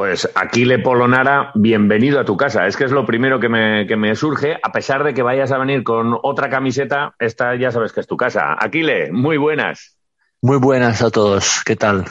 Pues Aquile Polonara, bienvenido a tu casa. Es que es lo primero que me, que me, surge, a pesar de que vayas a venir con otra camiseta, esta ya sabes que es tu casa. Aquile, muy buenas. Muy buenas a todos, ¿qué tal?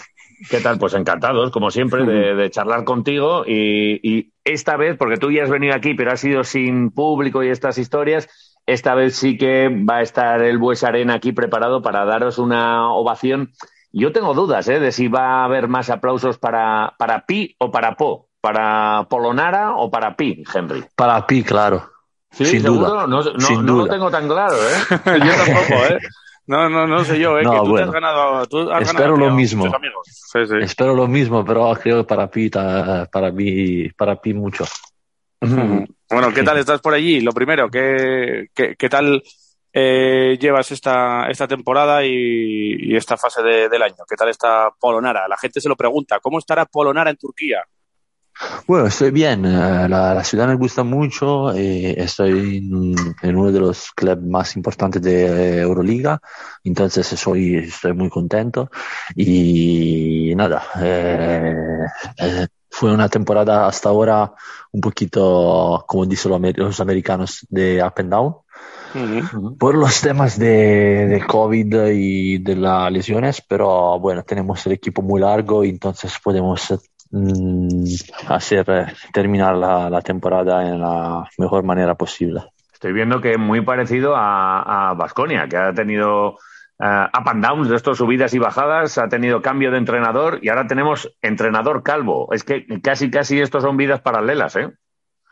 ¿Qué tal? Pues encantados, como siempre, de, charlar contigo y, y, esta vez, porque tú ya has venido aquí, pero has sido sin público y estas historias, esta vez sí que va a estar el Bues Arena aquí preparado para daros una ovación yo tengo dudas ¿eh? de si va a haber más aplausos para, para Pi o para Po. ¿Para Polonara o para Pi, Henry? Para Pi, claro. Sí, Sin duda. No, no, no lo tengo tan claro, ¿eh? yo tampoco, ¿eh? No, no, no sé yo, ¿eh? que tú te has ganado. Tú has Espero ganado lo mismo. Sí, sí. Espero lo mismo, pero creo que para Pi, para Pi, para Pi mucho. Bueno, ¿qué tal estás por allí? Lo primero, ¿qué, qué, qué tal eh, llevas esta, esta temporada y, esta fase del año? ¿Qué tal está Polonara? La gente se lo pregunta, ¿cómo estará Polonara en Turquía? Bueno, estoy bien. Eh, la, ciudad me gusta mucho. Eh, estoy en, uno de los clubes más importantes de Euroliga. Entonces soy, estoy muy contento. Y nada, fue una temporada hasta ahora un poquito, como dicen los americanos, de up and down. Por los temas de, de, COVID y de las lesiones, pero bueno, tenemos el equipo muy largo y entonces podemos mm, hacer eh, terminar la, la, temporada en la mejor manera posible. Estoy viendo que es muy parecido a Vasconia, que ha tenido uh, up and downs de estos subidas y bajadas, ha tenido cambio de entrenador y ahora tenemos entrenador calvo. Es que casi, casi estos son vidas paralelas, ¿eh?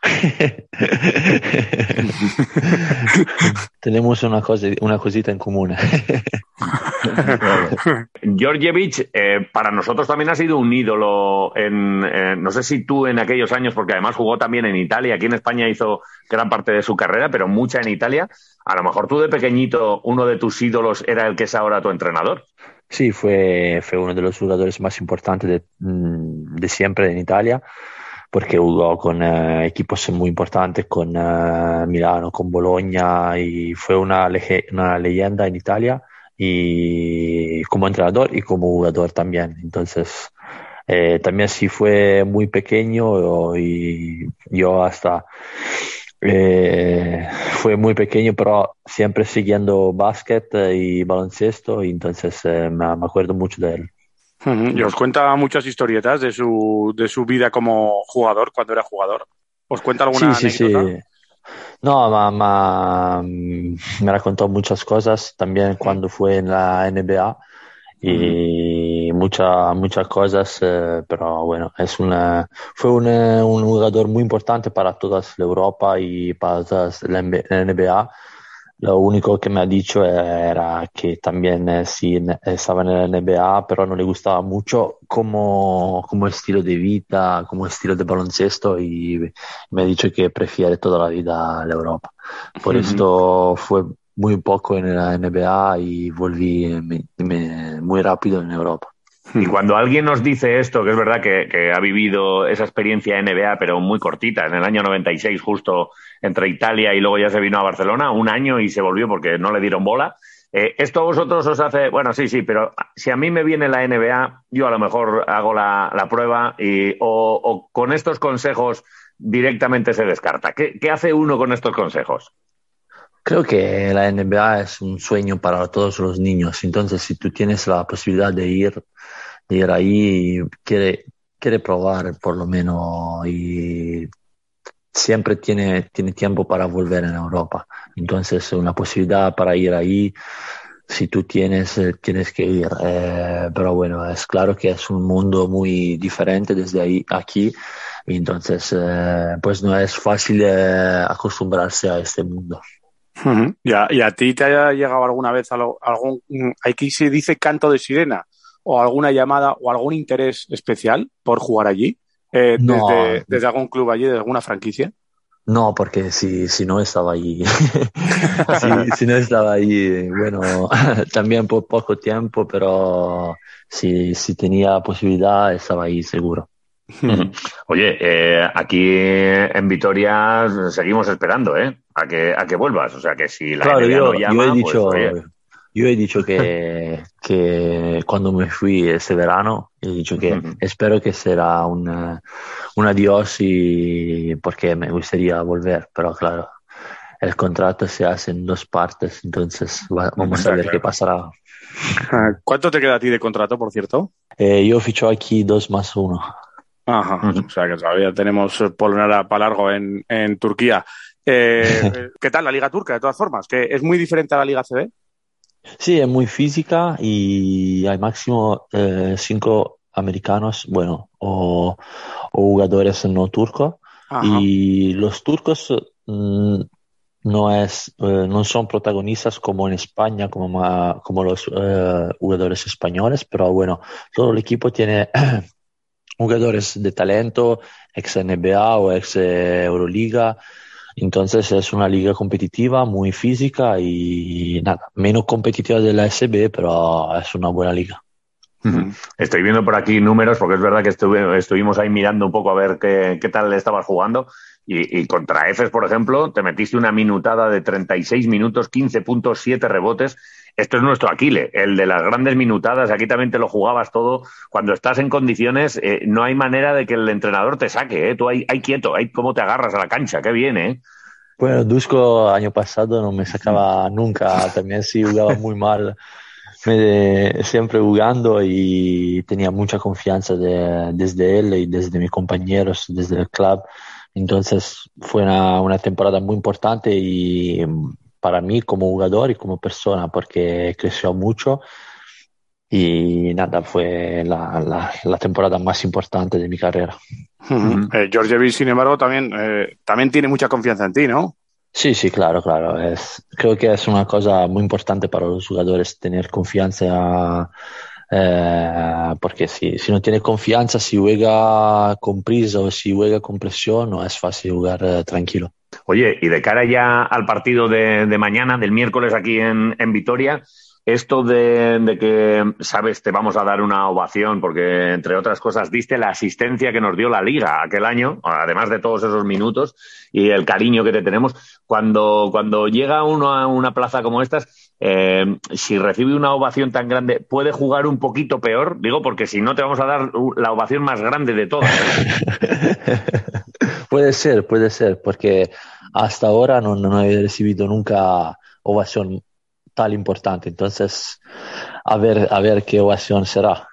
Tenemos una, cosa, una cosita en común. Georgievich, eh, para nosotros también ha sido un ídolo. En, eh, no sé si tú en aquellos años, porque además jugó también en Italia, aquí en España hizo gran parte de su carrera, pero mucha en Italia. A lo mejor tú de pequeñito, uno de tus ídolos era el que es ahora tu entrenador. Sí, fue, fue uno de los jugadores más importantes de, mm, de siempre en Italia porque jugó con eh, equipos muy importantes, con eh, Milano, con Bologna, y fue una, leyenda en Italia, y como entrenador y como jugador también. Entonces, eh, también sí fue muy pequeño y yo hasta fue muy pequeño, pero siempre siguiendo básquet y baloncesto, y entonces me acuerdo mucho de él. Y os cuenta muchas historietas de su, de su vida como jugador, cuando era jugador. ¿Os cuenta alguna sí, Sí, sí. No, ma, me ha contado muchas cosas también cuando fue en la NBA y muchas muchas cosas, eh, pero bueno, es una, fue un, un jugador muy importante para toda la Europa y para toda la NBA lo único que me ha dicho era que también eh, sí estaba en la NBA, pero no le gustaba mucho como, como estilo de vida, como estilo de baloncesto y me ha dicho que prefiere toda la vida la Europa. Por esto fue muy poco en la NBA y volví muy rápido en Europa. Y cuando alguien nos dice esto, que es verdad que, ha vivido esa experiencia NBA, pero muy cortita, en el año 96, justo entre Italia y luego ya se vino a Barcelona, un año y se volvió porque no le dieron bola. Eh, esto a vosotros os hace, bueno, sí, sí, pero si a mí me viene la NBA, yo a lo mejor hago la, prueba y, o, con estos consejos directamente se descarta. ¿Qué, ¿Qué hace uno con estos consejos? Creo que la NBA es un sueño para todos los niños. Entonces, si tú tienes la posibilidad de ir, de ir ahí, quiere, quiere probar por lo menos y siempre tiene, tiene tiempo para volver en Europa. Entonces, una posibilidad para ir ahí, si tú tienes, eh, tienes que ir. Eh, pero bueno, es claro que es un mundo muy diferente desde ahí, aquí. Y entonces, eh, pues no es fácil acostumbrarse a este mundo. ¿Y, a, ti te ha llegado alguna vez algún, aquí se dice canto de sirena, o alguna llamada o algún interés especial por jugar allí? Eh, desde, algún club allí, de alguna franquicia? No, porque si, si no estaba allí, si, no estaba allí, bueno, también por poco tiempo, pero si, si tenía posibilidad, estaba ahí seguro. Oye, eh, aquí en Vitoria seguimos esperando, ¿eh? A que, a que vuelvas. O sea que si la claro, yo, he pues, dicho, Yo he dicho que, que cuando me fui ese verano, he dicho que Ujú. espero que será un, un adiós y porque me gustaría volver, pero claro, el contrato se hace en dos partes, entonces va- vamos Está a ver claro. qué pasará. ¿Cuánto te queda a ti de contrato, por cierto? Eh, yo ficho aquí dos más uno. Ajá, Ujú. o sea que todavía tenemos Polonara para largo en, en Turquía. Eh, ¿Qué tal la Liga Turca, de todas formas? ¿Que es muy diferente a la Liga CB? Sí, es muy física y hay máximo eh, cinco americanos, bueno, o, o jugadores no turcos. Ajá. Y los turcos mm, no es, eh, no son protagonistas como en España, como, ma- como los eh, jugadores españoles, pero bueno, todo el equipo tiene jugadores de talento, ex NBA o ex eh, Euroliga. Entonces es una liga competitiva, muy física y nada, menos competitiva de la SB, pero es una buena liga. Estoy viendo por aquí números, porque es verdad que estuve- estuvimos ahí mirando un poco a ver qué, qué tal estabas jugando. Y, contra EFES, por ejemplo, te metiste una minutada de 36 minutos, 15 puntos, 7 rebotes. Esto es nuestro Aquile, el de las grandes minutadas. Aquí también te lo jugabas todo. Cuando estás en condiciones, eh, no hay manera de que el entrenador te saque. ¿eh? Tú ahí, ahí quieto, ahí cómo te agarras a la cancha. Qué bien, ¿eh? Bueno, Dusko año pasado no me sacaba nunca, también sí jugaba muy mal, siempre jugando y tenía mucha confianza de- desde él y desde mis compañeros, desde el club. Entonces fue una, una temporada muy importante y mm, para mí como jugador y como persona porque creció mucho y nada, fue la, la- la temporada más importante de mi carrera. Ujú. Eh, Georgievic, sin embargo, también, eh, también tiene mucha confianza en ti, ¿no? Sí, sí, claro, claro. Es, creo que es una cosa muy importante para los jugadores tener confianza, eh, porque si, si no tiene confianza, si juega con prisa o si juega con presión, no es fácil jugar eh, tranquilo. Oye, y de cara ya al partido de, de mañana, del miércoles aquí en, en Vitoria, esto de, que, sabes, te vamos a dar una ovación, porque entre otras cosas diste la asistencia que nos dio la liga aquel año, además de todos esos minutos y el cariño que te tenemos. Cuando, cuando llega uno a una plaza como estas, eh, si recibe una ovación tan grande, ¿puede jugar un poquito peor? Digo, porque si no te vamos a dar la ovación más grande de todas. puede ser, puede ser, porque hasta ahora no, no he recibido nunca ovación tal importante. Entonces, a ver, a ver qué ovación será.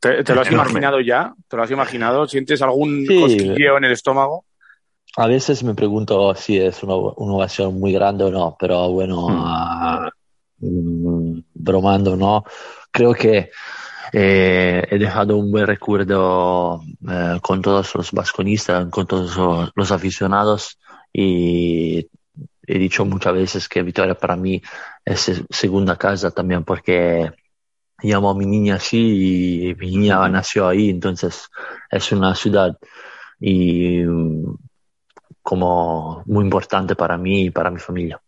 ¿Te, te lo has imaginado ya? ¿Te lo has imaginado? ¿Sientes algún Sí. cosquilleo en el estómago? A veces me pregunto si es una, una ovación muy grande o no, pero bueno, Mm. ah, mm, bromando, ¿no? Creo que eh, he dejado un buen recuerdo eh, con todos los vasconistas, con todos los, los aficionados y he dicho muchas veces que Vitoria para mí es se- segunda casa también porque llamo a mi niña así y mi niña nació ahí, entonces es una ciudad y como muy importante para mí y para mi familia.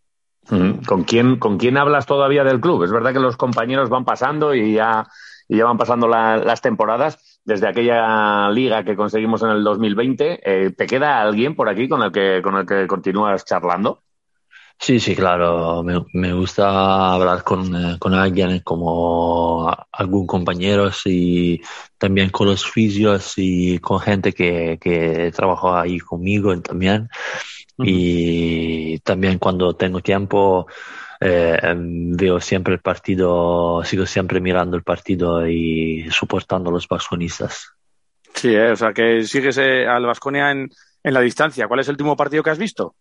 ¿Con quién, ¿Con quién hablas todavía del club? Es verdad que los compañeros van pasando y ya, y ya van pasando la- las temporadas desde aquella liga que conseguimos en el 2020. Eh, ¿Te queda alguien por aquí con el que, con el que continúas charlando? Sí, sí, claro, me, me gusta hablar con, eh, con alguien como algún compañero y también con los fisios y con gente que, que trabajó ahí conmigo también. Y también cuando tengo tiempo eh, veo siempre el partido, sigo siempre mirando el partido y soportando a los vasconistas. Sí, eh, o sea que sigues eh, al Vasconia en, en la distancia. ¿Cuál es el último partido que has visto?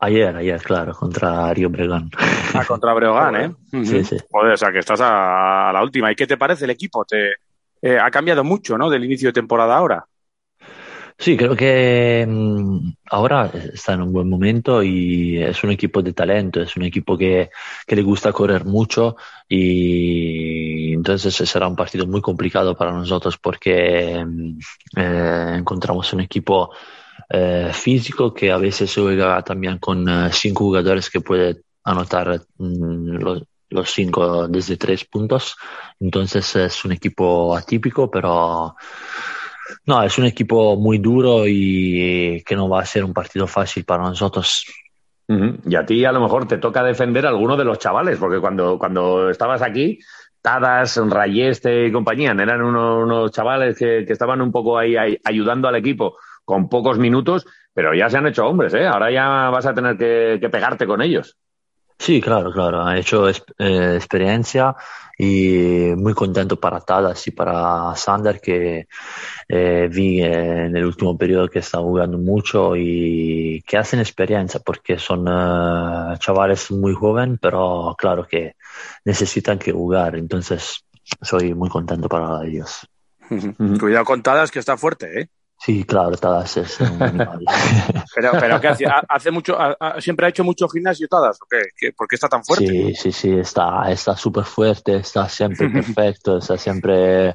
Ayer, ayer, claro, contra Río Bregán. Ah, contra Breogán, ¿eh? Sí, sí. Joder, o sea que estás a, a la última. ¿Y qué te parece el equipo? Te, eh, ha cambiado mucho, ¿no? Del inicio de temporada ahora. Sí, creo que mm, ahora está en un buen momento y es un equipo de talento, es un equipo que, que le gusta correr mucho y entonces será un partido muy complicado para nosotros porque mm, eh, encontramos un equipo eh, físico que a veces juega también con eh, cinco jugadores que puede anotar mm, los, cinco desde tres puntos. Entonces es un equipo atípico, pero no, es un equipo muy duro y que no va a ser un partido fácil para nosotros. Y a ti a lo mejor te toca defender a alguno de los chavales, porque cuando, cuando estabas aquí, Tadas, Rayeste y compañía, eran unos, chavales que, estaban un poco ahí, ayudando al equipo con pocos minutos, pero ya se han hecho hombres, ¿eh? Ahora ya vas a tener que pegarte con ellos. Sí, claro, claro. Ha hecho eh, experiencia y muy contento para Tadas y para Sander que eh, vi en el último periodo que están jugando mucho y que hacen experiencia porque son eh, chavales muy jóvenes, pero claro que necesitan que jugar. Entonces, soy muy contento para ellos. Cuidado con Tadas que está fuerte, ¿eh? Sí, claro, Tadas es un pero, pero ¿qué hace? ¿Hace mucho, ¿Siempre ha hecho mucho gimnasio Tadas? ¿O qué? ¿Por qué está tan fuerte? Sí, sí, sí, está está súper fuerte, está siempre perfecto, está siempre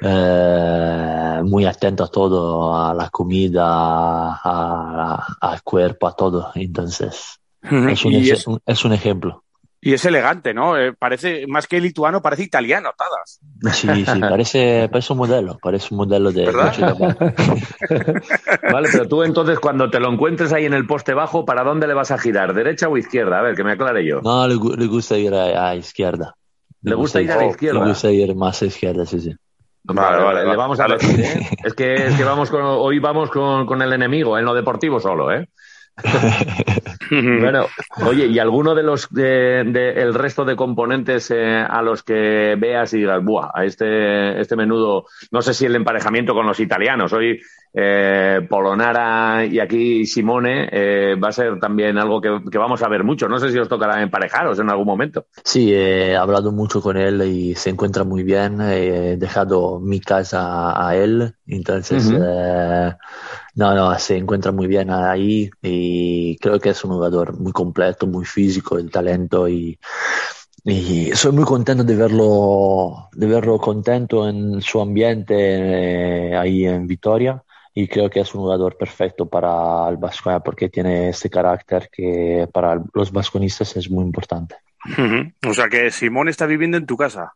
eh, muy atento a todo, a la comida, al cuerpo, a todo. Entonces, es un, es un ejemplo. Y es elegante, ¿no? Eh, parece, más que lituano, parece italiano, Tadas. Sí, sí, parece, parece un modelo, parece un modelo de... vale, pero tú entonces cuando te lo encuentres ahí en el poste bajo, ¿para dónde le vas a girar? ¿Derecha o izquierda? A ver, que me aclare yo. No, le, gusta ir a, izquierda. ¿Le, gusta, ir a la izquierda? Le gusta ir más a izquierda, sí, sí. Vale, vale, le vamos a decir, ¿eh? Es que, es que vamos con, hoy vamos con, con el enemigo, en lo deportivo solo, ¿eh? bueno, oye, ¿y alguno de los de, el resto de componentes eh, a los que veas y digas, buah, a este, este menudo, no sé si el emparejamiento con los italianos, hoy eh, Polonara y aquí Simone eh, va a ser también algo que, vamos a ver mucho. No sé si os tocará emparejaros en algún momento. Sí, he hablado mucho con él y se encuentra muy bien. He dejado mi casa a él, entonces. No, no, se encuentra muy bien ahí y creo que es un jugador muy completo, muy físico, el talento y, soy muy contento de verlo, de verlo contento en su ambiente eh, ahí en Vitoria y creo que es un jugador perfecto para el Vasconia porque tiene este carácter que para los vasconistas es muy importante. O sea que Simón está viviendo en tu casa.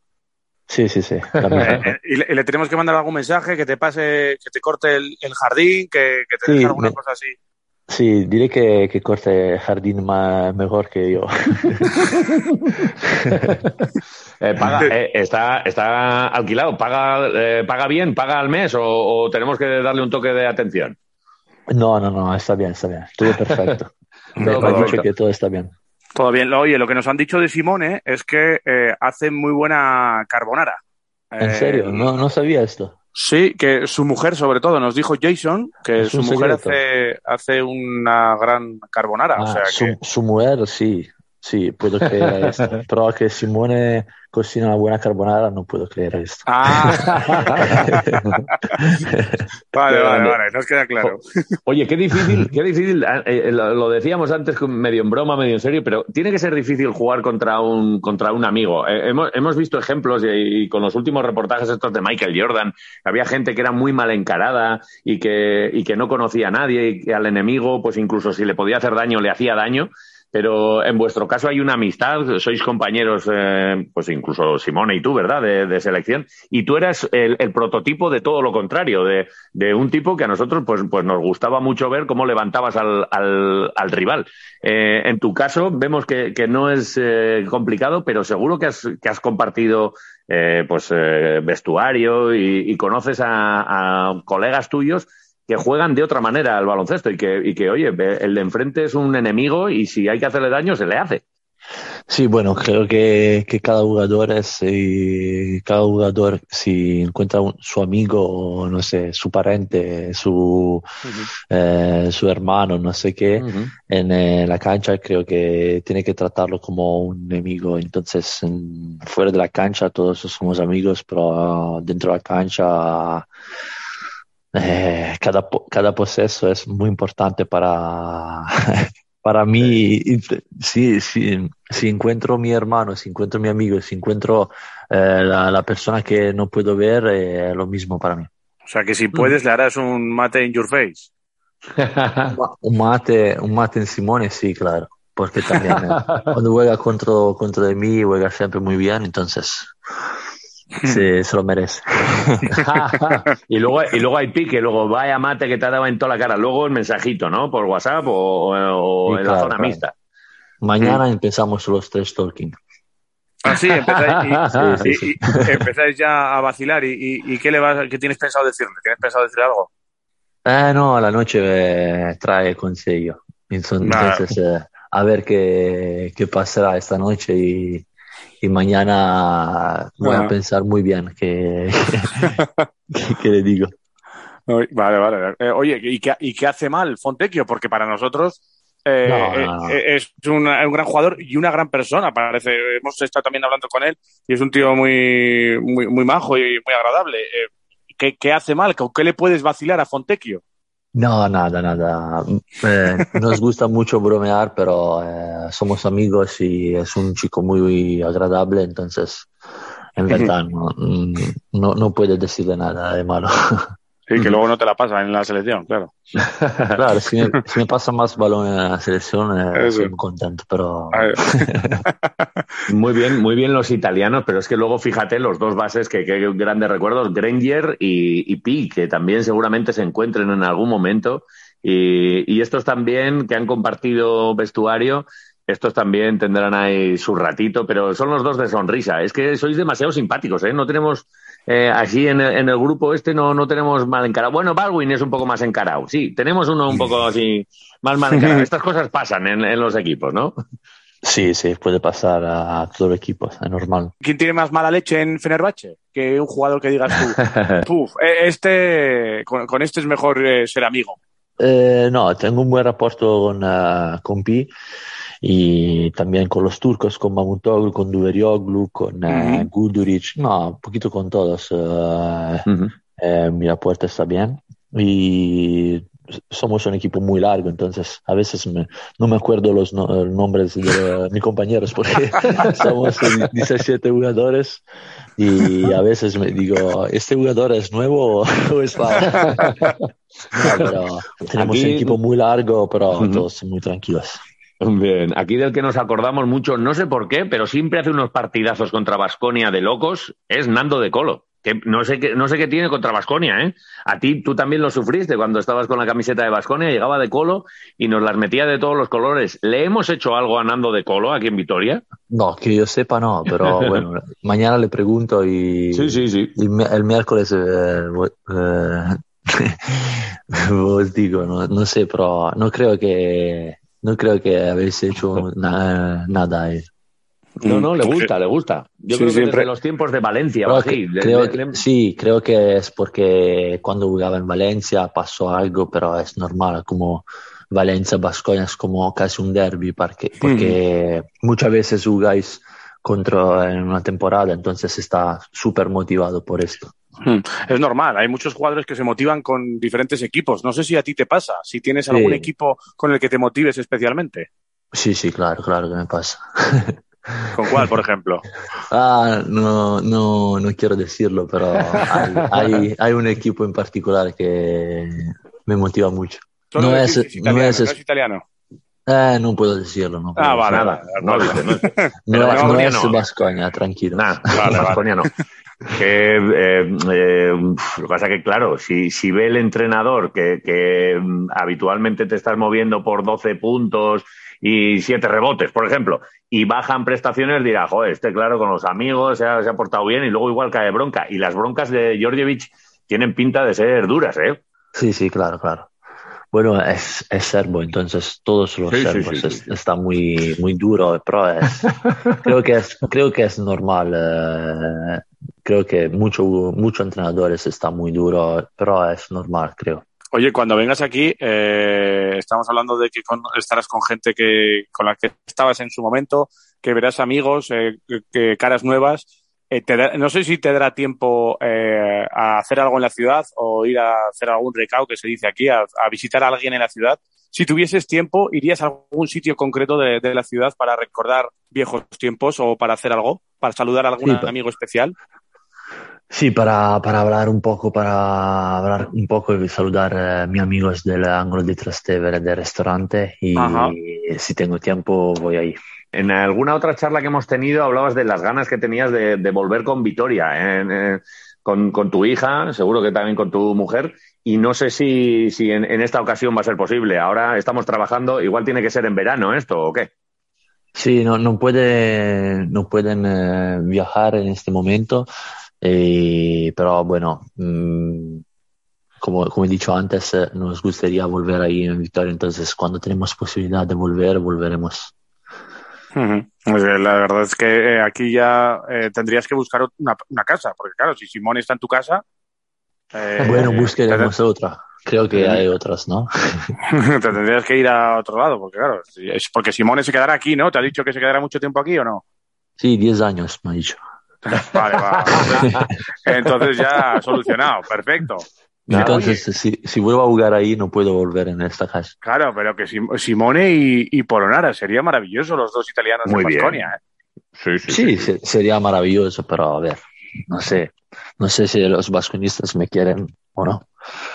Sí, sí, sí. Eh, eh, y, le, tenemos que mandar algún mensaje que te pase, que te corte el, jardín, que, te deje alguna cosa así. Sí, diré que, que corte el jardín más, mejor que yo. Eh, paga, está, está alquilado, paga, paga bien, paga al mes o, tenemos que darle un toque de atención. No, no, no, está bien, está bien, todo perfecto. Me parece que todo está bien. Todo bien. Oye, lo que nos han dicho de Simone es que eh, hace muy buena carbonara. ¿En serio? Eh, no, no sabía esto. Sí, que su mujer, sobre todo, nos dijo Jason que su mujer hace, hace, una gran carbonara. o ah, su, mujer, sí, sí, puedo creer esto. Pero que Simone cocina una buena carbonara, no puedo creer esto. Ah. vale, vale, vale, nos queda claro. Oye, qué difícil, qué difícil, eh, eh, lo decíamos antes medio en broma, medio en serio, pero tiene que ser difícil jugar contra un, contra un amigo. Eh, hemos, hemos, visto ejemplos y, con los últimos reportajes estos de Michael Jordan, había gente que era muy mal encarada y que, y que no conocía a nadie y que al enemigo, pues incluso si le podía hacer daño, le hacía daño pero en vuestro caso hay una amistad, sois compañeros, eh, pues incluso Simone y tú, ¿verdad?, de, selección, y tú eras el, prototipo de todo lo contrario, de, de, un tipo que a nosotros pues, pues nos gustaba mucho ver cómo levantabas al, al, al rival. Eh, en tu caso vemos que, no es eh, complicado, pero seguro que has, compartido pues vestuario y, conoces a colegas tuyos que juegan de otra manera al baloncesto y que, y que, oye, el de enfrente es un enemigo y si hay que hacerle daño, se le hace. Sí, bueno, creo que, que cada jugador es, eh, cada jugador si encuentra su amigo, no sé, su parente, su, eh, su hermano, no sé qué, en eh, la cancha creo que tiene que tratarlo como un enemigo. Entonces, fuera de la cancha todos somos amigos, pero dentro de la cancha eh, cada, cada proceso es muy importante para, para mí. Si, si, si encuentro mi hermano, si encuentro mi amigo, si encuentro eh, la, la, persona que no puedo ver, eh, es lo mismo para mí. O sea que si puedes, le harás un mate in your face. un mate, un mate en Simone, sí, claro. Porque también cuando juega contra, contra de mí, juega siempre muy bien, entonces Sí, se lo merece. y, luego, y luego hay pique, luego vaya mate que te ha dado en toda la cara. Luego el mensajito, ¿no? Por WhatsApp o, o en la zona mixta. Mañana empezamos los tres talking. Ah, sí, empezáis, y, empezáis ya a vacilar. ¿Y, y qué, le vas, qué tienes pensado decirle? ¿Tienes pensado decir algo? Eh, no, a la noche eh, trae consejo. Entonces, eh, a ver qué, qué pasará esta noche y, y mañana voy a pensar muy bien qué, qué, le digo. Vale, vale. Eh, oye, ¿y qué, ¿y qué hace mal Fontecchio? Porque para nosotros eh, eh, es un, un, gran jugador y una gran persona, parece. Hemos estado también hablando con él y es un tío muy, muy, muy majo y muy agradable. ¿qué, ¿qué, hace mal? ¿Con qué le puedes vacilar a Fontecchio? No, nada, nada. Eh, nos gusta mucho bromear, pero eh, somos amigos y es un chico muy agradable, entonces en verdad no, no, no puedes decirle nada de malo. Sí, que luego no te la pasa en la selección, claro. claro, si me, si me pasa más balón en la selección, eh, estoy muy contento, pero... muy bien, muy bien los italianos, pero es que luego fíjate los dos bases que, que grandes recuerdos, Granger y, y Pi, que también seguramente se encuentren en algún momento. Y, y estos también que han compartido vestuario, estos también tendrán ahí su ratito, pero son los dos de sonrisa. Es que sois demasiado simpáticos, ¿eh? No tenemos eh, aquí en el, en el, grupo este no, no tenemos mal encarado. Bueno, Baldwin es un poco más encarado. Sí, tenemos uno un poco así más mal encarado. Estas cosas pasan en, en los equipos, ¿no? Sí, sí, puede pasar a, todo el equipo, es normal. ¿Quién tiene más mala leche en Fenerbahce? Que un jugador que digas tú, Puf, este, con, con, este es mejor eh, ser amigo. Eh, no, tengo un buen rapport con, uh, con Pi y también con los turcos, con Mamutoglu, con Duverioglu, con uh -huh. Guduric, no, un poquito con todos. Uh, uh -huh. eh, mi aporte está bien y somos un equipo muy largo, entonces a veces me, no me acuerdo los no, nombres de mis compañeros porque somos 17 jugadores y a veces me digo, ¿este jugador es nuevo o es no, pero tenemos Aquí... un equipo muy largo, pero uh -huh. todos muy tranquilos. Bien, aquí del que nos acordamos mucho, no sé por qué, pero siempre hace unos partidazos contra Basconia de locos, es Nando de Colo. Que no sé qué, no sé qué tiene contra Basconia, ¿eh? A ti tú también lo sufriste cuando estabas con la camiseta de Basconia, llegaba de Colo y nos las metía de todos los colores. ¿Le hemos hecho algo a Nando de Colo aquí en Vitoria? No, que yo sepa no, pero bueno, mañana le pregunto y, sí, sí, sí. y el miércoles eh, eh, os digo, no, no sé, pero no creo que no creo que habéis hecho na nada ahí. No, no, le gusta, le gusta. Yo sí, creo que siempre... desde los tiempos de Valencia o así. Creo, de, de... Sí, creo que es porque cuando jugaba en Valencia pasó algo, pero es normal, como Valencia, Basconia es como casi un derby, porque, porque mm. muchas veces jugáis contra en una temporada, entonces está súper motivado por esto. Es normal, hay muchos jugadores que se motivan con diferentes equipos. No sé si a ti te pasa, si tienes algún equipo con el que te motives especialmente. Sí, sí, claro, claro que me pasa. ¿Con cuál, por ejemplo? Ah, no, no, no quiero decirlo, pero hay, hay, hay, un equipo en particular que me motiva mucho. No es, italiano, no, es, no es italiano. Eh, no puedo decirlo. No puedo ah, vale, nada. No, no, no, no, no, no es Vascoña, tranquilo. Nah, vale, Vascoña no. Que, eh, eh, lo que pasa que, claro, si, si ve el entrenador que, que um, habitualmente te estás moviendo por 12 puntos y 7 rebotes, por ejemplo, y bajan prestaciones, dirá, joder, este, claro, con los amigos se ha, se ha portado bien y luego igual cae bronca. Y las broncas de Georgievich tienen pinta de ser duras, ¿eh? Sí, sí, claro, claro. Bueno, es, es serbo, entonces todos los Sí, serbos sí, sí. es- está muy, muy duro, pero es, creo que es, creo que es normal. eh, creo que mucho, muchos entrenadores está muy duro, pero es normal, creo. Oye, cuando vengas aquí, eh, estamos hablando de que con- estarás con gente que con la que estabas en su momento, que verás amigos, eh, que- que caras nuevas. Eh, te da- no sé si te dará tiempo eh, a hacer algo en la ciudad o ir a hacer algún recao que se dice aquí, a, a visitar a alguien en la ciudad. Si tuvieses tiempo, ¿irías a algún sitio concreto de, de la ciudad para recordar viejos tiempos o para hacer algo? ¿Para saludar a algún Sí, amigo especial? Sí, para, para hablar un poco, para hablar un poco y saludar a mis amigos del ángulo de Trastevere del restaurante y Ajá. si tengo tiempo voy ahí. En alguna otra charla que hemos tenido hablabas de las ganas que tenías de, volver con Vitoria, eh, con, tu hija, seguro que también con tu mujer, y no sé si, si en, esta ocasión va a ser posible. Ahora estamos trabajando, igual tiene que ser en verano esto o qué. Sí, no, no, puede, no pueden eh, viajar en este momento, eh, pero bueno, mm, como, como he dicho antes, eh, nos gustaría volver ahí en Victoria, entonces cuando tenemos posibilidad de volver, volveremos. Pues, la verdad es que aquí ya tendrías que buscar una, una, casa, porque claro, si Simón está en tu casa. bueno, buscaremos otra. Creo que hay otras, ¿no? te tendrías que ir a otro lado, porque claro, es porque Simone se quedará aquí, ¿no? ¿Te ha dicho que se quedará mucho tiempo aquí o no? Sí, 10 años, me ha dicho. Vale, va. Entonces ya solucionado, perfecto. Entonces, si, si, vuelvo a jugar ahí, no puedo volver en esta casa. Claro, pero que Simone y, Polonara sería maravilloso los dos italianos Muy de Basconia. ¿eh? Sí, sí, sí, sería maravilloso, pero a ver, no sé. No sé si los vasconistas me quieren o no.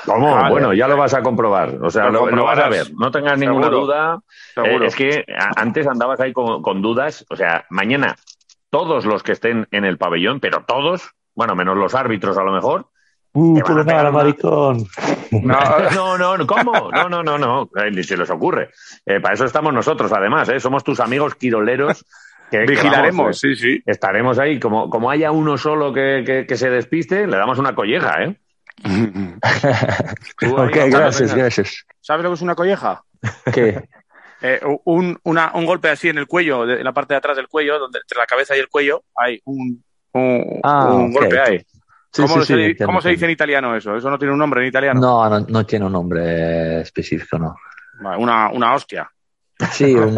¿Cómo? bueno, ya lo vas a comprobar. O sea, lo, vas a ver. No tengas ninguna duda. Eh, es que antes andabas ahí con, dudas. O sea, mañana todos los que estén en el pabellón, pero todos, bueno, menos los árbitros a lo mejor. Uh, nada, maricón. No, no, no, ¿cómo? No, no, no, no. Ni se les ocurre. Eh, para eso estamos nosotros, además, ¿eh? Somos tus amigos quiroleros Vigilaremos, sí, sí. Estaremos ahí. Como, como haya uno solo que, se despiste, le damos una colleja, ¿eh? ok, gracias, gracias. ¿Sabes lo que es una colleja? ¿Qué? Eh, un, golpe así en el cuello, en la parte de atrás del cuello, donde entre la cabeza y el cuello hay un, un, ah, golpe ahí. ¿Cómo, se, dice en italiano eso? ¿Eso no tiene un nombre en italiano? No, no, tiene un nombre específico, no. Una, una hostia. Sí, un,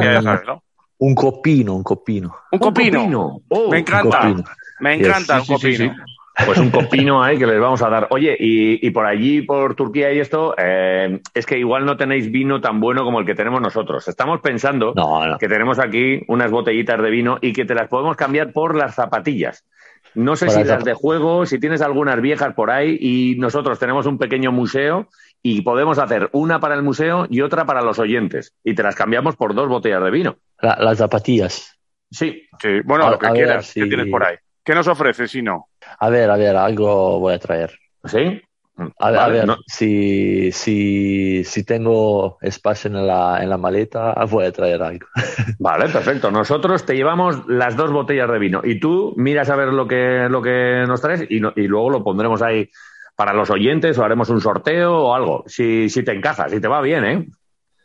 un copino, un copino. Un copino. Oh, me encanta. Me encanta un copino. Pues un copino ahí que les vamos a dar. Oye, y, por allí, por Turquía y esto, eh, es que igual no tenéis vino tan bueno como el que tenemos nosotros. Estamos pensando que tenemos aquí unas botellitas de vino y que te las podemos cambiar por las zapatillas. No sé si las de juego, si tienes algunas viejas por ahí y nosotros tenemos un pequeño museo y podemos hacer una para el museo y otra para los oyentes y te las cambiamos por dos botellas de vino. las zapatillas. Sí. sí. Bueno, lo que quieras. ¿Qué tienes por ahí? ¿Qué nos ofreces si no? A ver, a ver, algo voy a traer. ¿Sí? A, ver, si, si, si, tengo espacio en la, en la maleta, voy a traer algo. Vale, perfecto. Nosotros te llevamos las dos botellas de vino y tú miras a ver lo que, lo que nos traes y, y luego lo pondremos ahí para los oyentes o haremos un sorteo o algo. Si, si te encaja, si te va bien, ¿eh?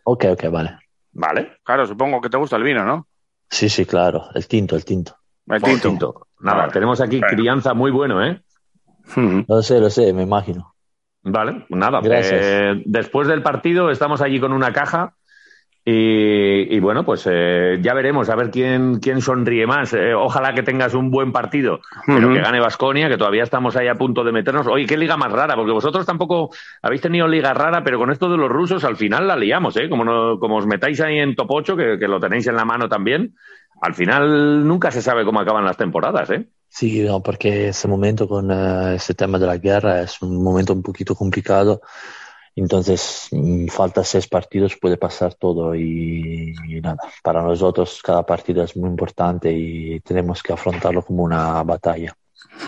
Ok, ok, vale. Vale. Claro, supongo que te gusta el vino, ¿no? Sí, sí, claro. El tinto, el tinto. El tinto. Nada, tenemos aquí crianza muy bueno, ¿eh? Lo sé, lo sé, me imagino. Vale, nada. Eh, después del partido estamos allí con una caja y, bueno, pues eh, ya veremos a ver quién, quién sonríe más. Eh, ojalá que tengas un buen partido, pero que gane Vasconia, que todavía estamos ahí a punto de meternos. Oye, qué liga más rara, porque vosotros tampoco habéis tenido liga rara, pero con esto de los rusos al final la liamos, ¿eh? Como, como os metáis ahí en top 8, que, que lo tenéis en la mano también, al final nunca se sabe cómo acaban las temporadas, ¿eh? Sí, no, porque ese momento con uh, ese tema de la guerra es un momento un poquito complicado. Entonces, mm, falta seis partidos, puede pasar todo y, nada, para nosotros cada partido es muy importante y tenemos que afrontarlo como una batalla.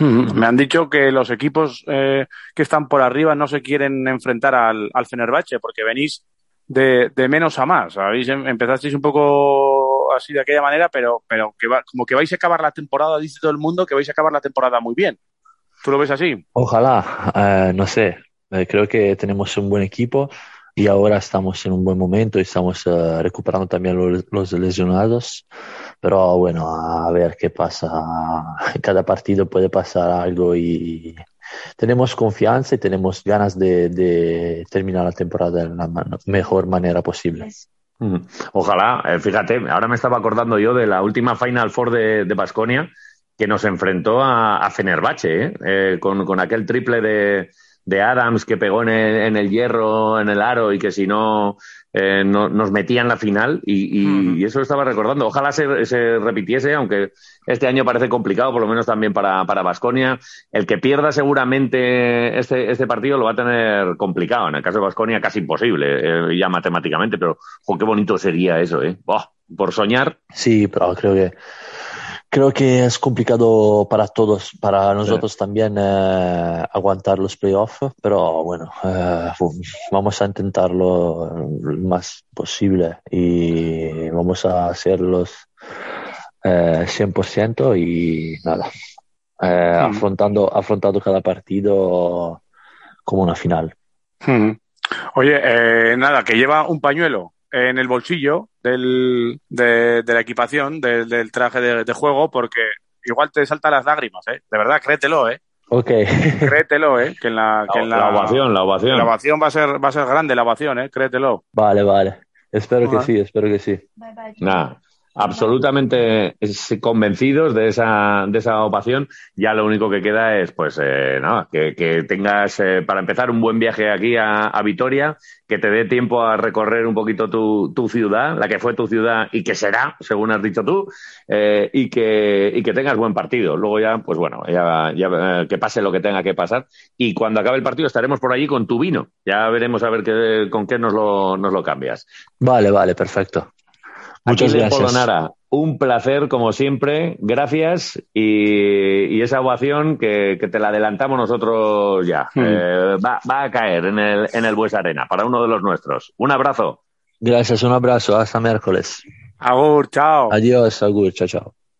Me han dicho que los equipos eh, que están por arriba no se quieren enfrentar al, al Fenerbahce porque venís de, de menos a más. ¿Habéis, em, empezasteis un poco así de aquella manera, pero, pero que como que vais a acabar la temporada, dice todo el mundo que vais a acabar la temporada muy bien. ¿Tú lo ves así? Ojalá, eh, no sé. Eh, creo que tenemos un buen equipo y ahora estamos en un buen momento y estamos eh, recuperando también los, lesionados. Pero bueno, a ver qué pasa. Cada partido puede pasar algo y tenemos confianza y tenemos ganas de, de terminar la temporada de la mejor manera posible. Ojalá, eh, fíjate, ahora me estaba acordando yo de la última Final Four de Basconia que nos enfrentó a, a Fenerbahce, ¿eh? Eh, con, con, aquel triple de, de Adams que pegó en el, en el, hierro, en el aro y que si no, eh, no nos metía en la final y, y, eso estaba recordando. Ojalá se, se, repitiese, aunque este año parece complicado, por lo menos también para para Basconia. El que pierda seguramente este, este partido lo va a tener complicado. En el caso de Basconia casi imposible, eh, ya matemáticamente, pero qué bonito sería eso, ¿eh? por soñar. Sí, pero creo que creo que es complicado para todos, para nosotros sí. también eh, aguantar los playoffs, pero bueno, eh, vamos a intentarlo lo más posible y vamos a hacerlos eh, 100% y nada, eh, mm. afrontando, afrontando cada partido como una final. Mm. Oye, eh, nada, que lleva un pañuelo en el bolsillo del, de, de la equipación, de, del traje de, de, juego, porque igual te saltan las lágrimas, ¿eh? De verdad, créetelo, ¿eh? Ok. Créetelo, ¿eh? Que en la, que en la, la ovación, la ovación. La ovación va a ser, va a ser grande, la ovación, ¿eh? Créetelo. Vale, vale. Espero que sí, espero que sí. Bye, bye. Nada absolutamente convencidos de esa, de esa ovación. Ya lo único que queda es, pues, eh, nada, que, que tengas, eh, para empezar, un buen viaje aquí a, a, Vitoria, que te dé tiempo a recorrer un poquito tu, tu, ciudad, la que fue tu ciudad y que será, según has dicho tú, eh, y, que, y que tengas buen partido. Luego ya, pues bueno, ya, ya eh, que pase lo que tenga que pasar. Y cuando acabe el partido estaremos por allí con tu vino. Ya veremos a ver qué, con qué nos lo, nos lo cambias. Vale, vale, perfecto. Muchas Aquí gracias. Polonara, un placer como siempre, gracias y, y esa ovación que, que, te la adelantamos nosotros ya. Mm. Eh, va, va, a caer en el, en el Bues Arena para uno de los nuestros. Un abrazo. Gracias, un abrazo, hasta miércoles. Agur, chao. Adiós, agur, chao, chao.